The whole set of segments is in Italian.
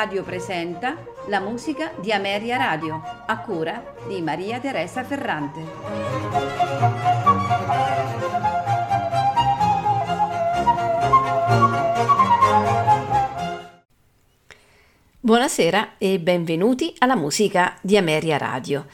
Radio presenta la musica di Ameria Radio, a cura di Maria Teresa Ferrante. Buonasera e benvenuti alla musica di Ameria Radio.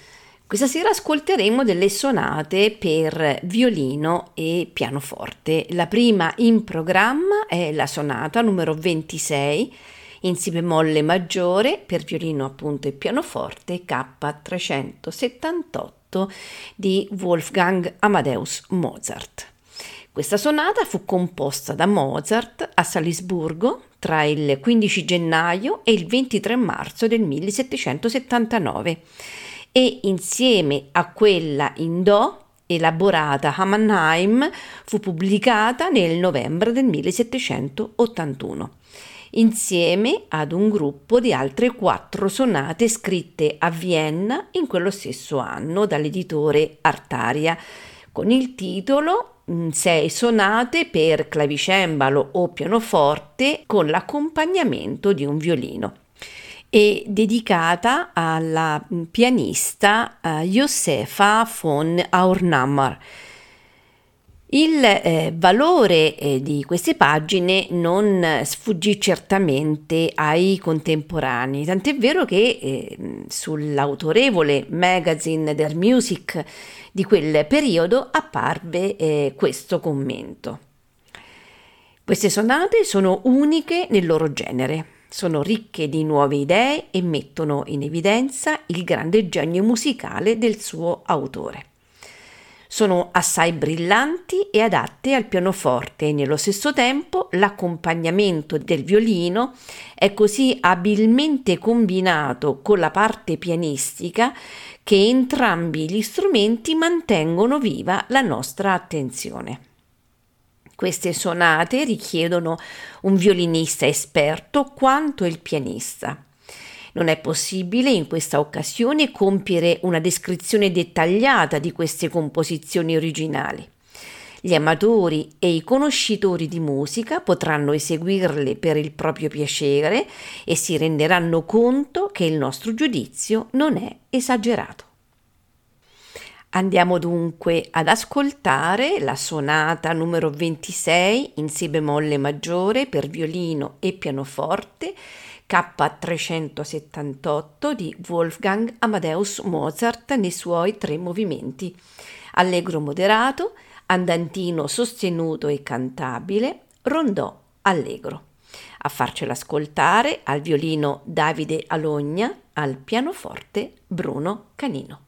Questa sera ascolteremo delle sonate per violino e pianoforte. La prima in programma è la sonata numero 26 in si bemolle maggiore per violino appunto e pianoforte K378 di Wolfgang Amadeus Mozart. Questa sonata fu composta da Mozart a Salisburgo tra il 15 gennaio e il 23 marzo del 1779 e insieme a quella in Do elaborata a Mannheim fu pubblicata nel novembre del 1781 insieme ad un gruppo di altre quattro sonate scritte a Vienna in quello stesso anno dall'editore Artaria, con il titolo mm, Sei sonate per clavicembalo o pianoforte con l'accompagnamento di un violino e dedicata alla pianista uh, Josefa von Aurnammer. Il eh, valore eh, di queste pagine non sfuggì certamente ai contemporanei, tant'è vero che eh, sull'autorevole magazine Der Music di quel periodo apparve eh, questo commento. Queste sonate sono uniche nel loro genere sono ricche di nuove idee e mettono in evidenza il grande genio musicale del suo autore. Sono assai brillanti e adatte al pianoforte e nello stesso tempo l'accompagnamento del violino è così abilmente combinato con la parte pianistica che entrambi gli strumenti mantengono viva la nostra attenzione. Queste sonate richiedono un violinista esperto quanto il pianista. Non è possibile in questa occasione compiere una descrizione dettagliata di queste composizioni originali. Gli amatori e i conoscitori di musica potranno eseguirle per il proprio piacere e si renderanno conto che il nostro giudizio non è esagerato. Andiamo dunque ad ascoltare la sonata numero 26 in Si bemolle maggiore per violino e pianoforte K378 di Wolfgang Amadeus Mozart nei suoi tre movimenti. Allegro moderato, andantino sostenuto e cantabile, rondò allegro. A farcela ascoltare al violino Davide Alogna, al pianoforte Bruno Canino.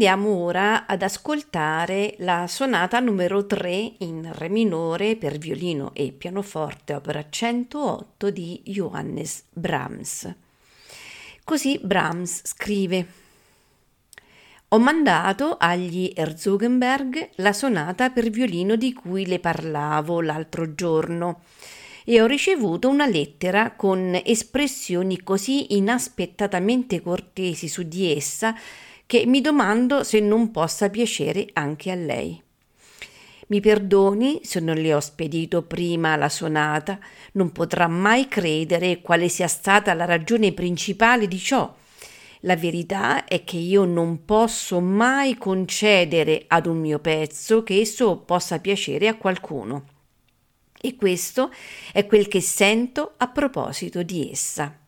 Andiamo ora ad ascoltare la sonata numero 3 in Re minore per violino e pianoforte, opera 108 di Johannes Brahms. Così Brahms scrive: Ho mandato agli Herzogenberg la sonata per violino di cui le parlavo l'altro giorno e ho ricevuto una lettera con espressioni così inaspettatamente cortesi su di essa che mi domando se non possa piacere anche a lei. Mi perdoni se non le ho spedito prima la sonata, non potrà mai credere quale sia stata la ragione principale di ciò. La verità è che io non posso mai concedere ad un mio pezzo che esso possa piacere a qualcuno. E questo è quel che sento a proposito di essa.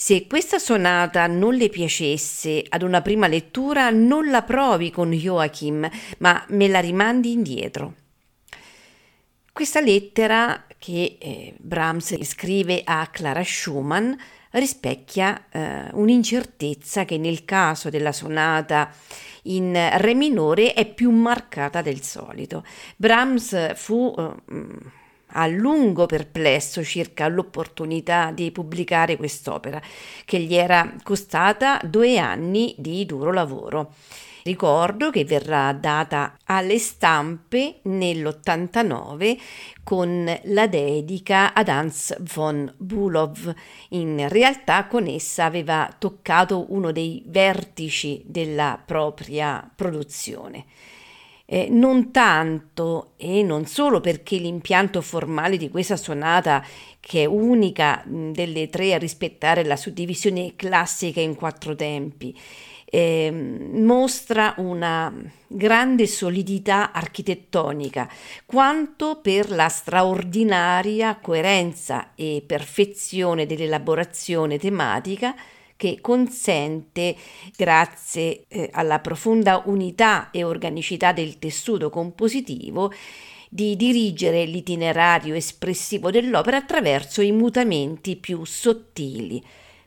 Se questa sonata non le piacesse ad una prima lettura, non la provi con Joachim, ma me la rimandi indietro. Questa lettera che eh, Brahms scrive a Clara Schumann rispecchia eh, un'incertezza che nel caso della sonata in Re minore è più marcata del solito. Brahms fu eh, a lungo perplesso circa l'opportunità di pubblicare quest'opera, che gli era costata due anni di duro lavoro. Ricordo che verrà data alle stampe nell'89 con la dedica ad Hans von Bulow. In realtà con essa aveva toccato uno dei vertici della propria produzione eh, non tanto e non solo perché l'impianto formale di questa sonata, che è unica delle tre a rispettare la suddivisione classica in quattro tempi, eh, mostra una grande solidità architettonica, quanto per la straordinaria coerenza e perfezione dell'elaborazione tematica che consente, grazie eh, alla profonda unità e organicità del tessuto compositivo, di dirigere l'itinerario espressivo dell'opera attraverso i mutamenti più sottili,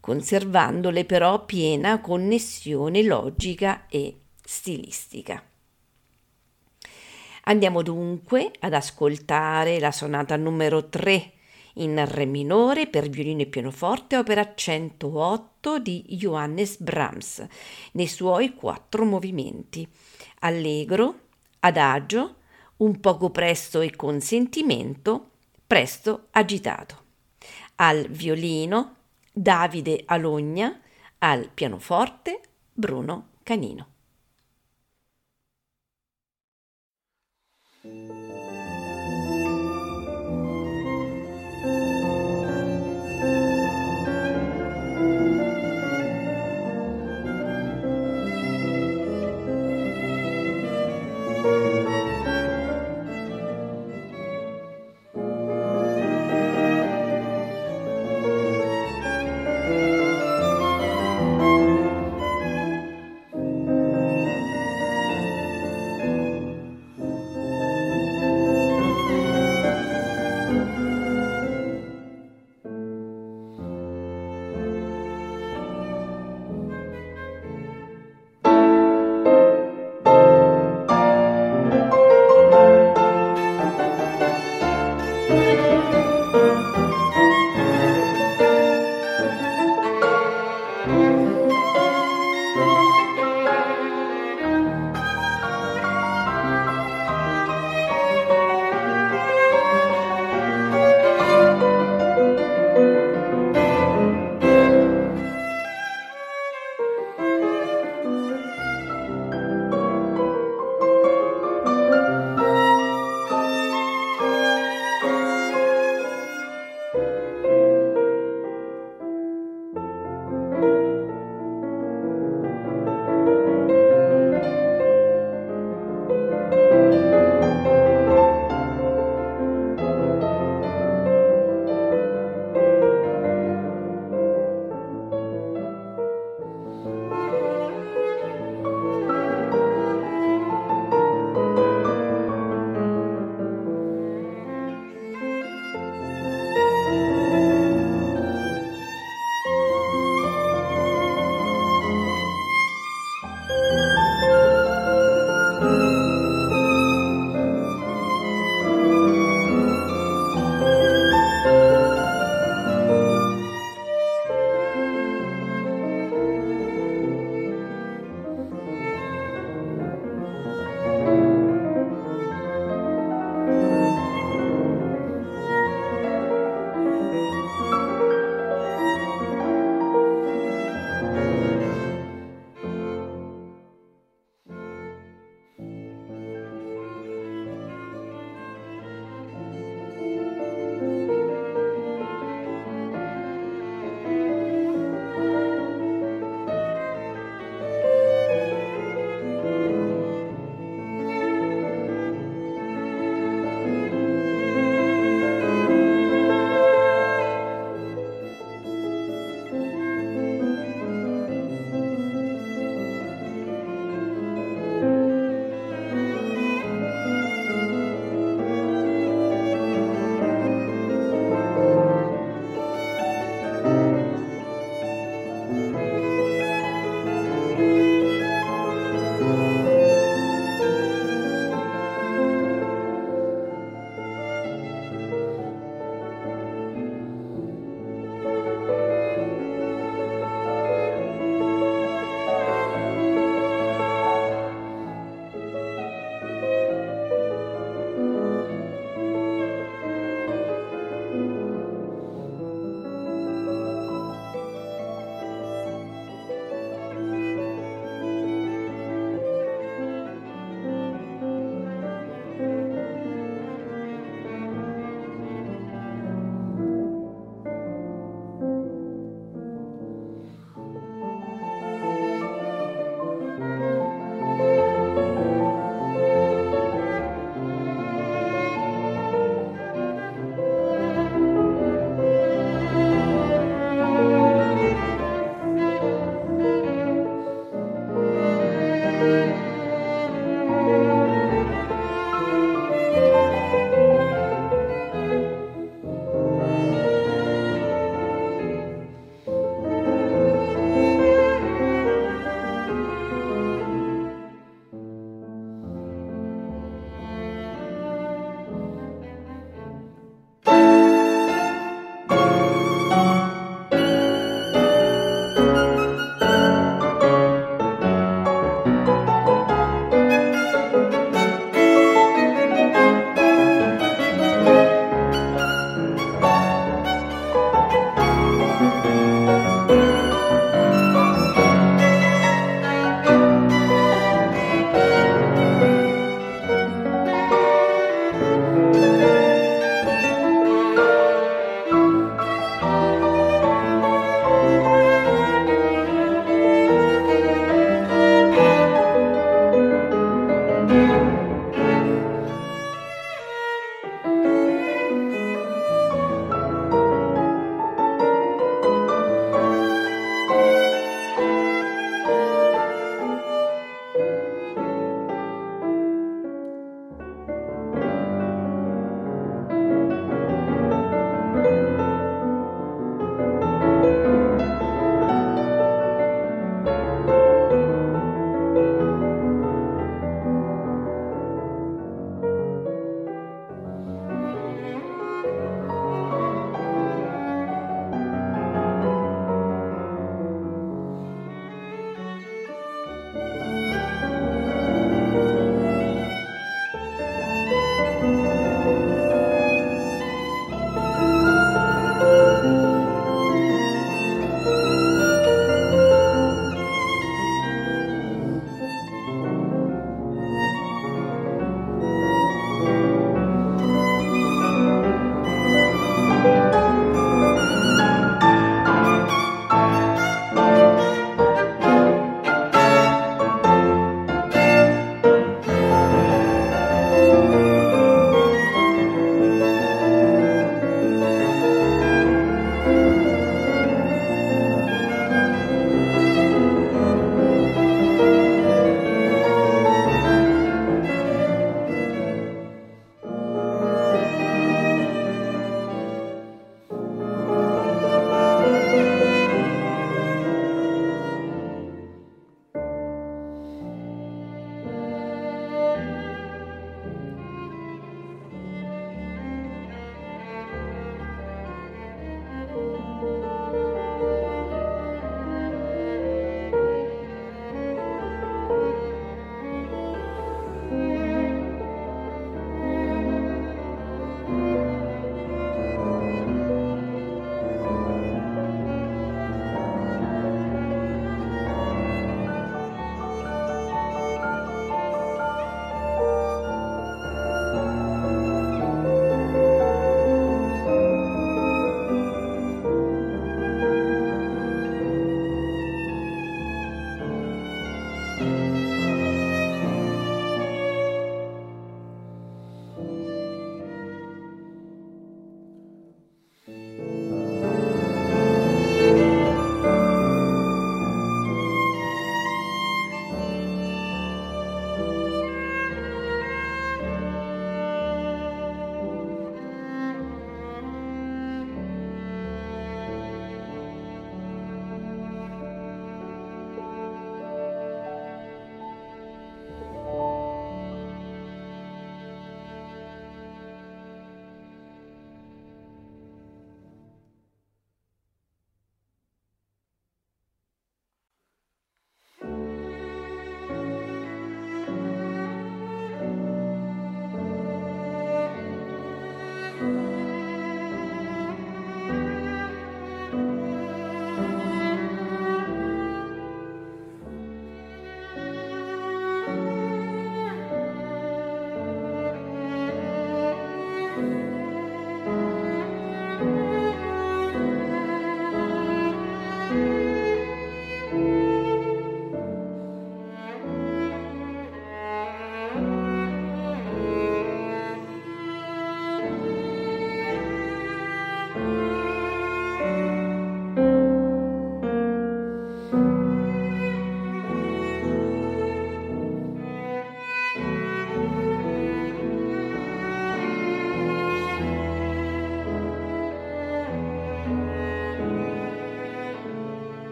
conservandole però piena connessione logica e stilistica. Andiamo dunque ad ascoltare la sonata numero 3 in Re minore per violino e pianoforte, opera 108 di Johannes Brahms, nei suoi quattro movimenti: allegro, adagio, un poco presto e con sentimento, presto agitato. Al violino Davide Alogna, al pianoforte Bruno Canino.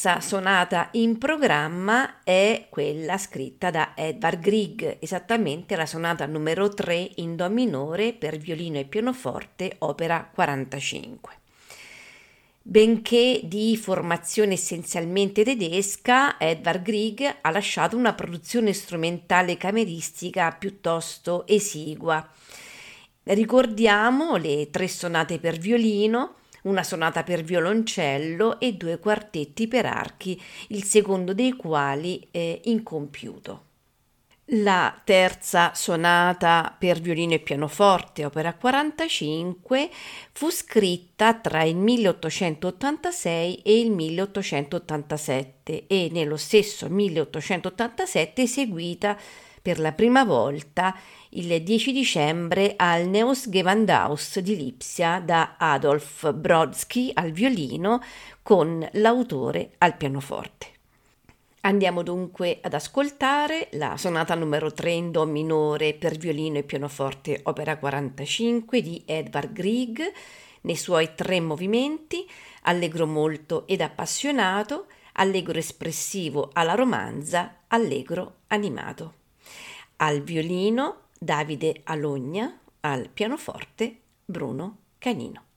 Terza sonata in programma è quella scritta da Edvard Grieg, esattamente la sonata numero 3 in Do minore per violino e pianoforte, opera 45. Benché di formazione essenzialmente tedesca, Edvard Grieg ha lasciato una produzione strumentale cameristica piuttosto esigua. Ricordiamo le tre sonate per violino, una sonata per violoncello e due quartetti per archi, il secondo dei quali è incompiuto. La terza sonata per violino e pianoforte, opera 45, fu scritta tra il 1886 e il 1887 e nello stesso 1887 eseguita per la prima volta il 10 dicembre al Neusgewandhaus di Lipsia da Adolf Brodsky al violino con l'autore al pianoforte. Andiamo dunque ad ascoltare la sonata numero 3 in Do minore per violino e pianoforte opera 45 di Edvard Grieg nei suoi tre movimenti, allegro molto ed appassionato, allegro espressivo alla romanza, allegro animato. Al violino Davide Alogna, al pianoforte Bruno Canino.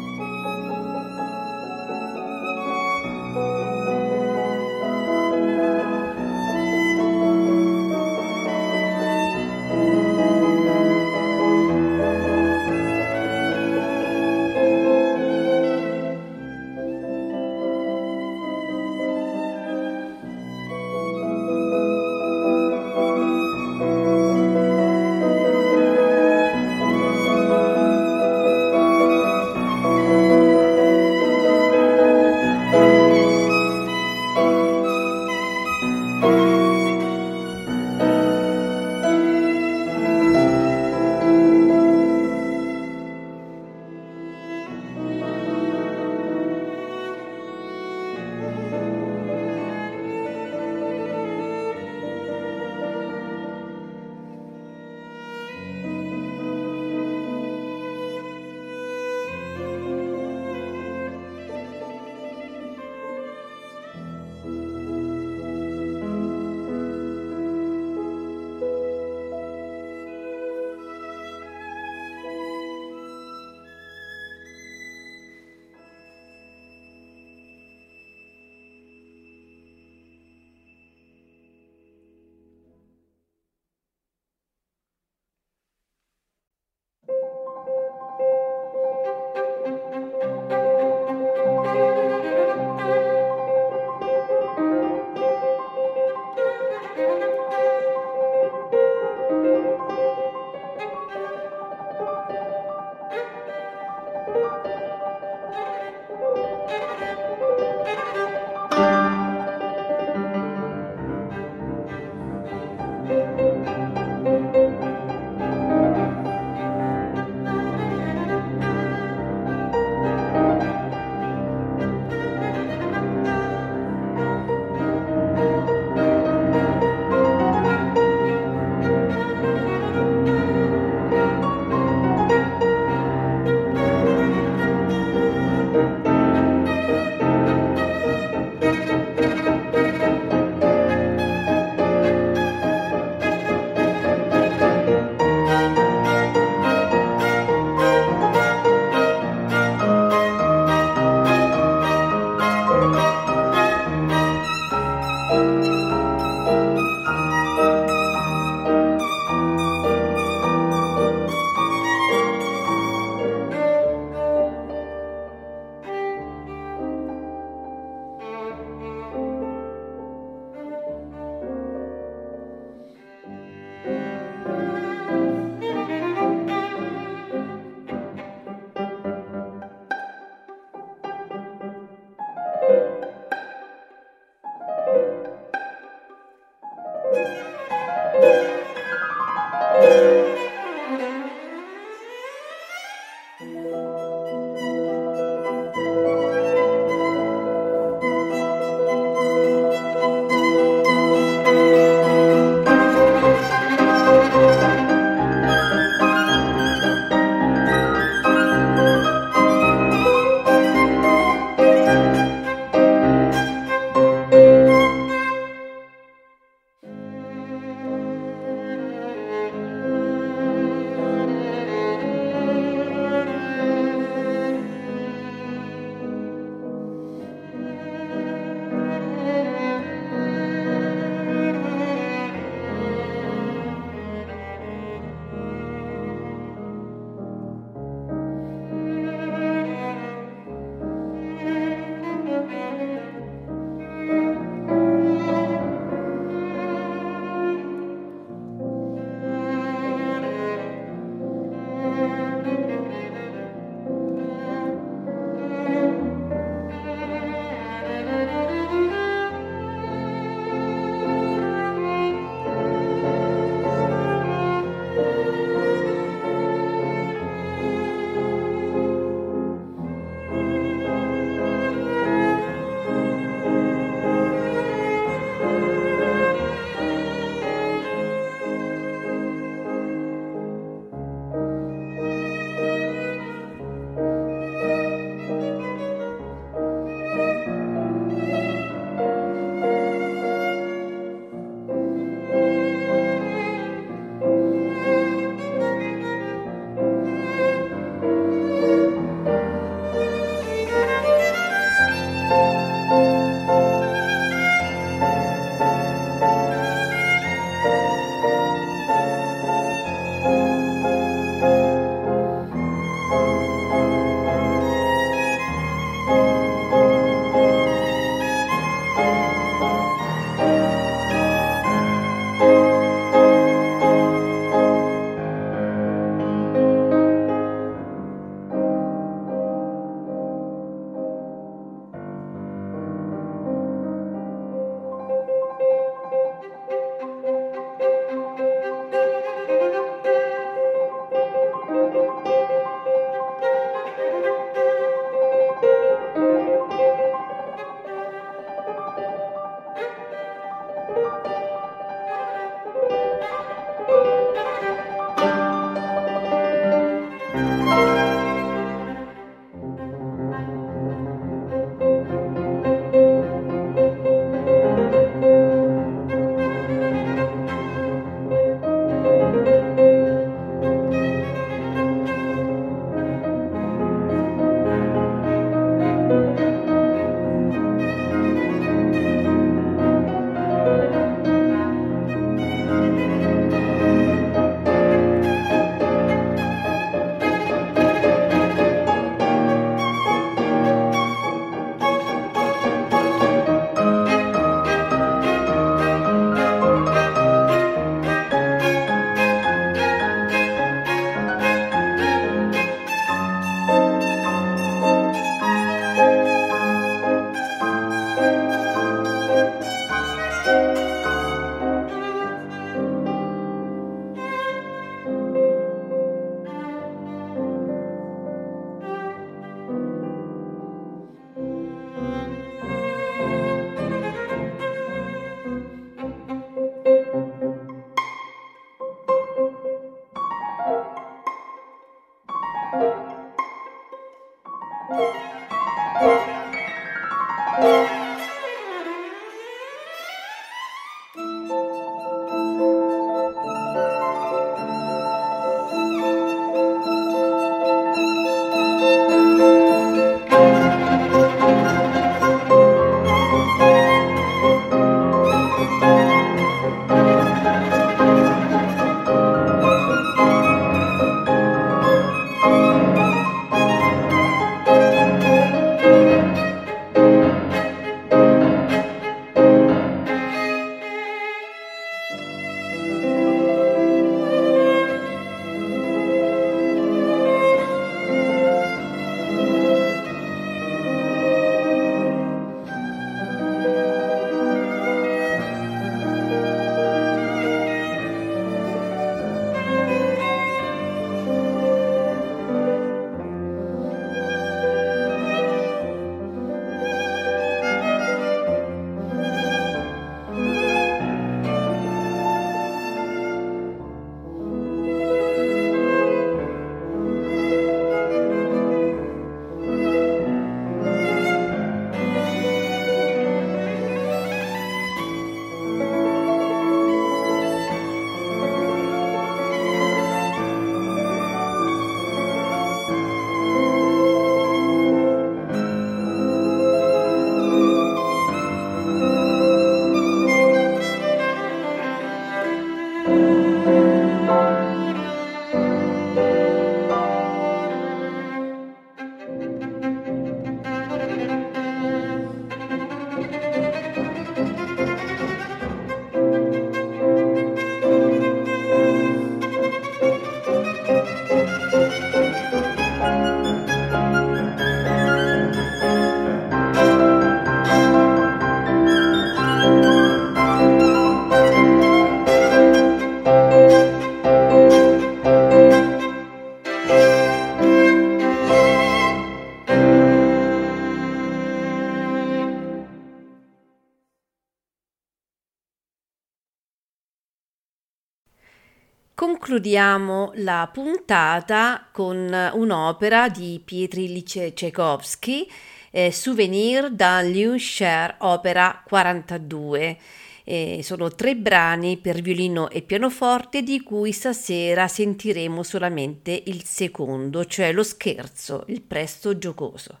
Concludiamo la puntata con un'opera di Pietri Tchaikovsky, eh, Souvenir dans Lieu Cher, opera 42. Eh, sono tre brani per violino e pianoforte di cui stasera sentiremo solamente il secondo, cioè lo scherzo, il presto giocoso.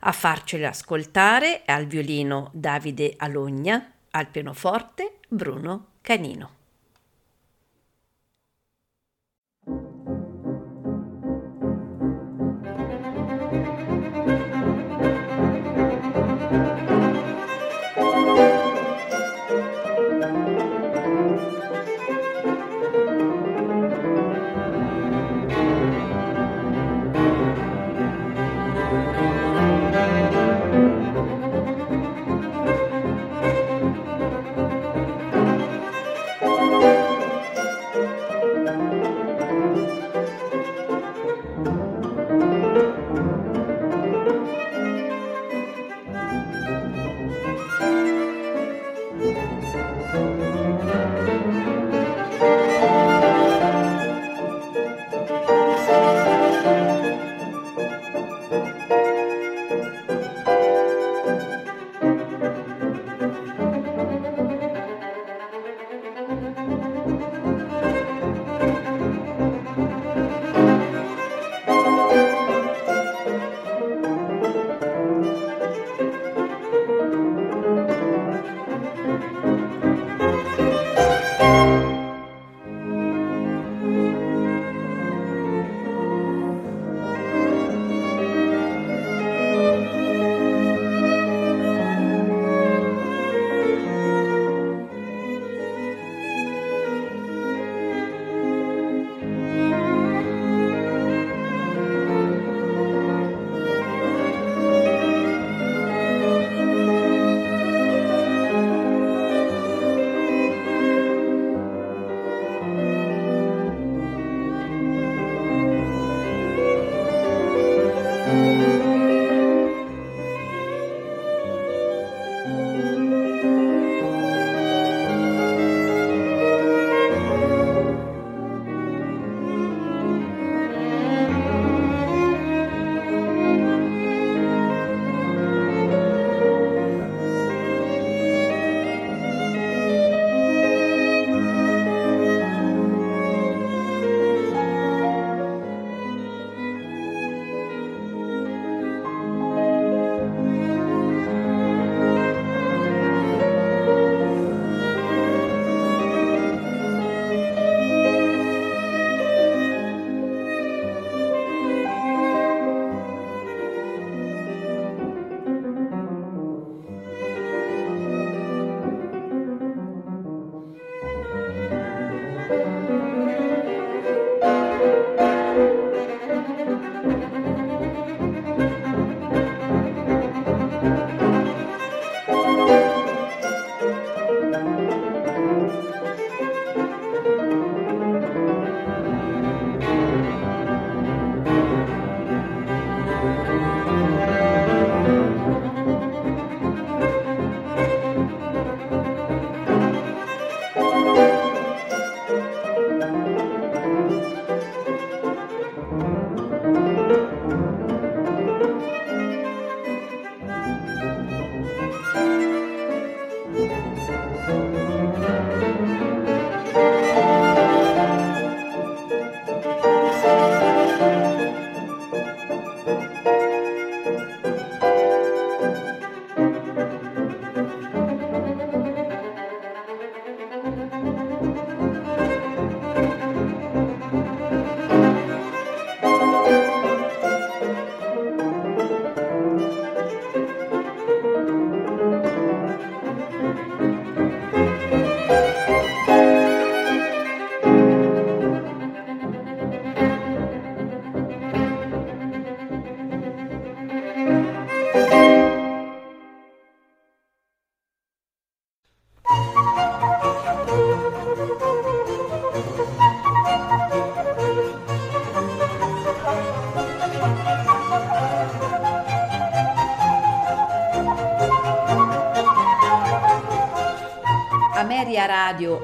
A farceli ascoltare al violino Davide Alogna, al pianoforte Bruno Canino.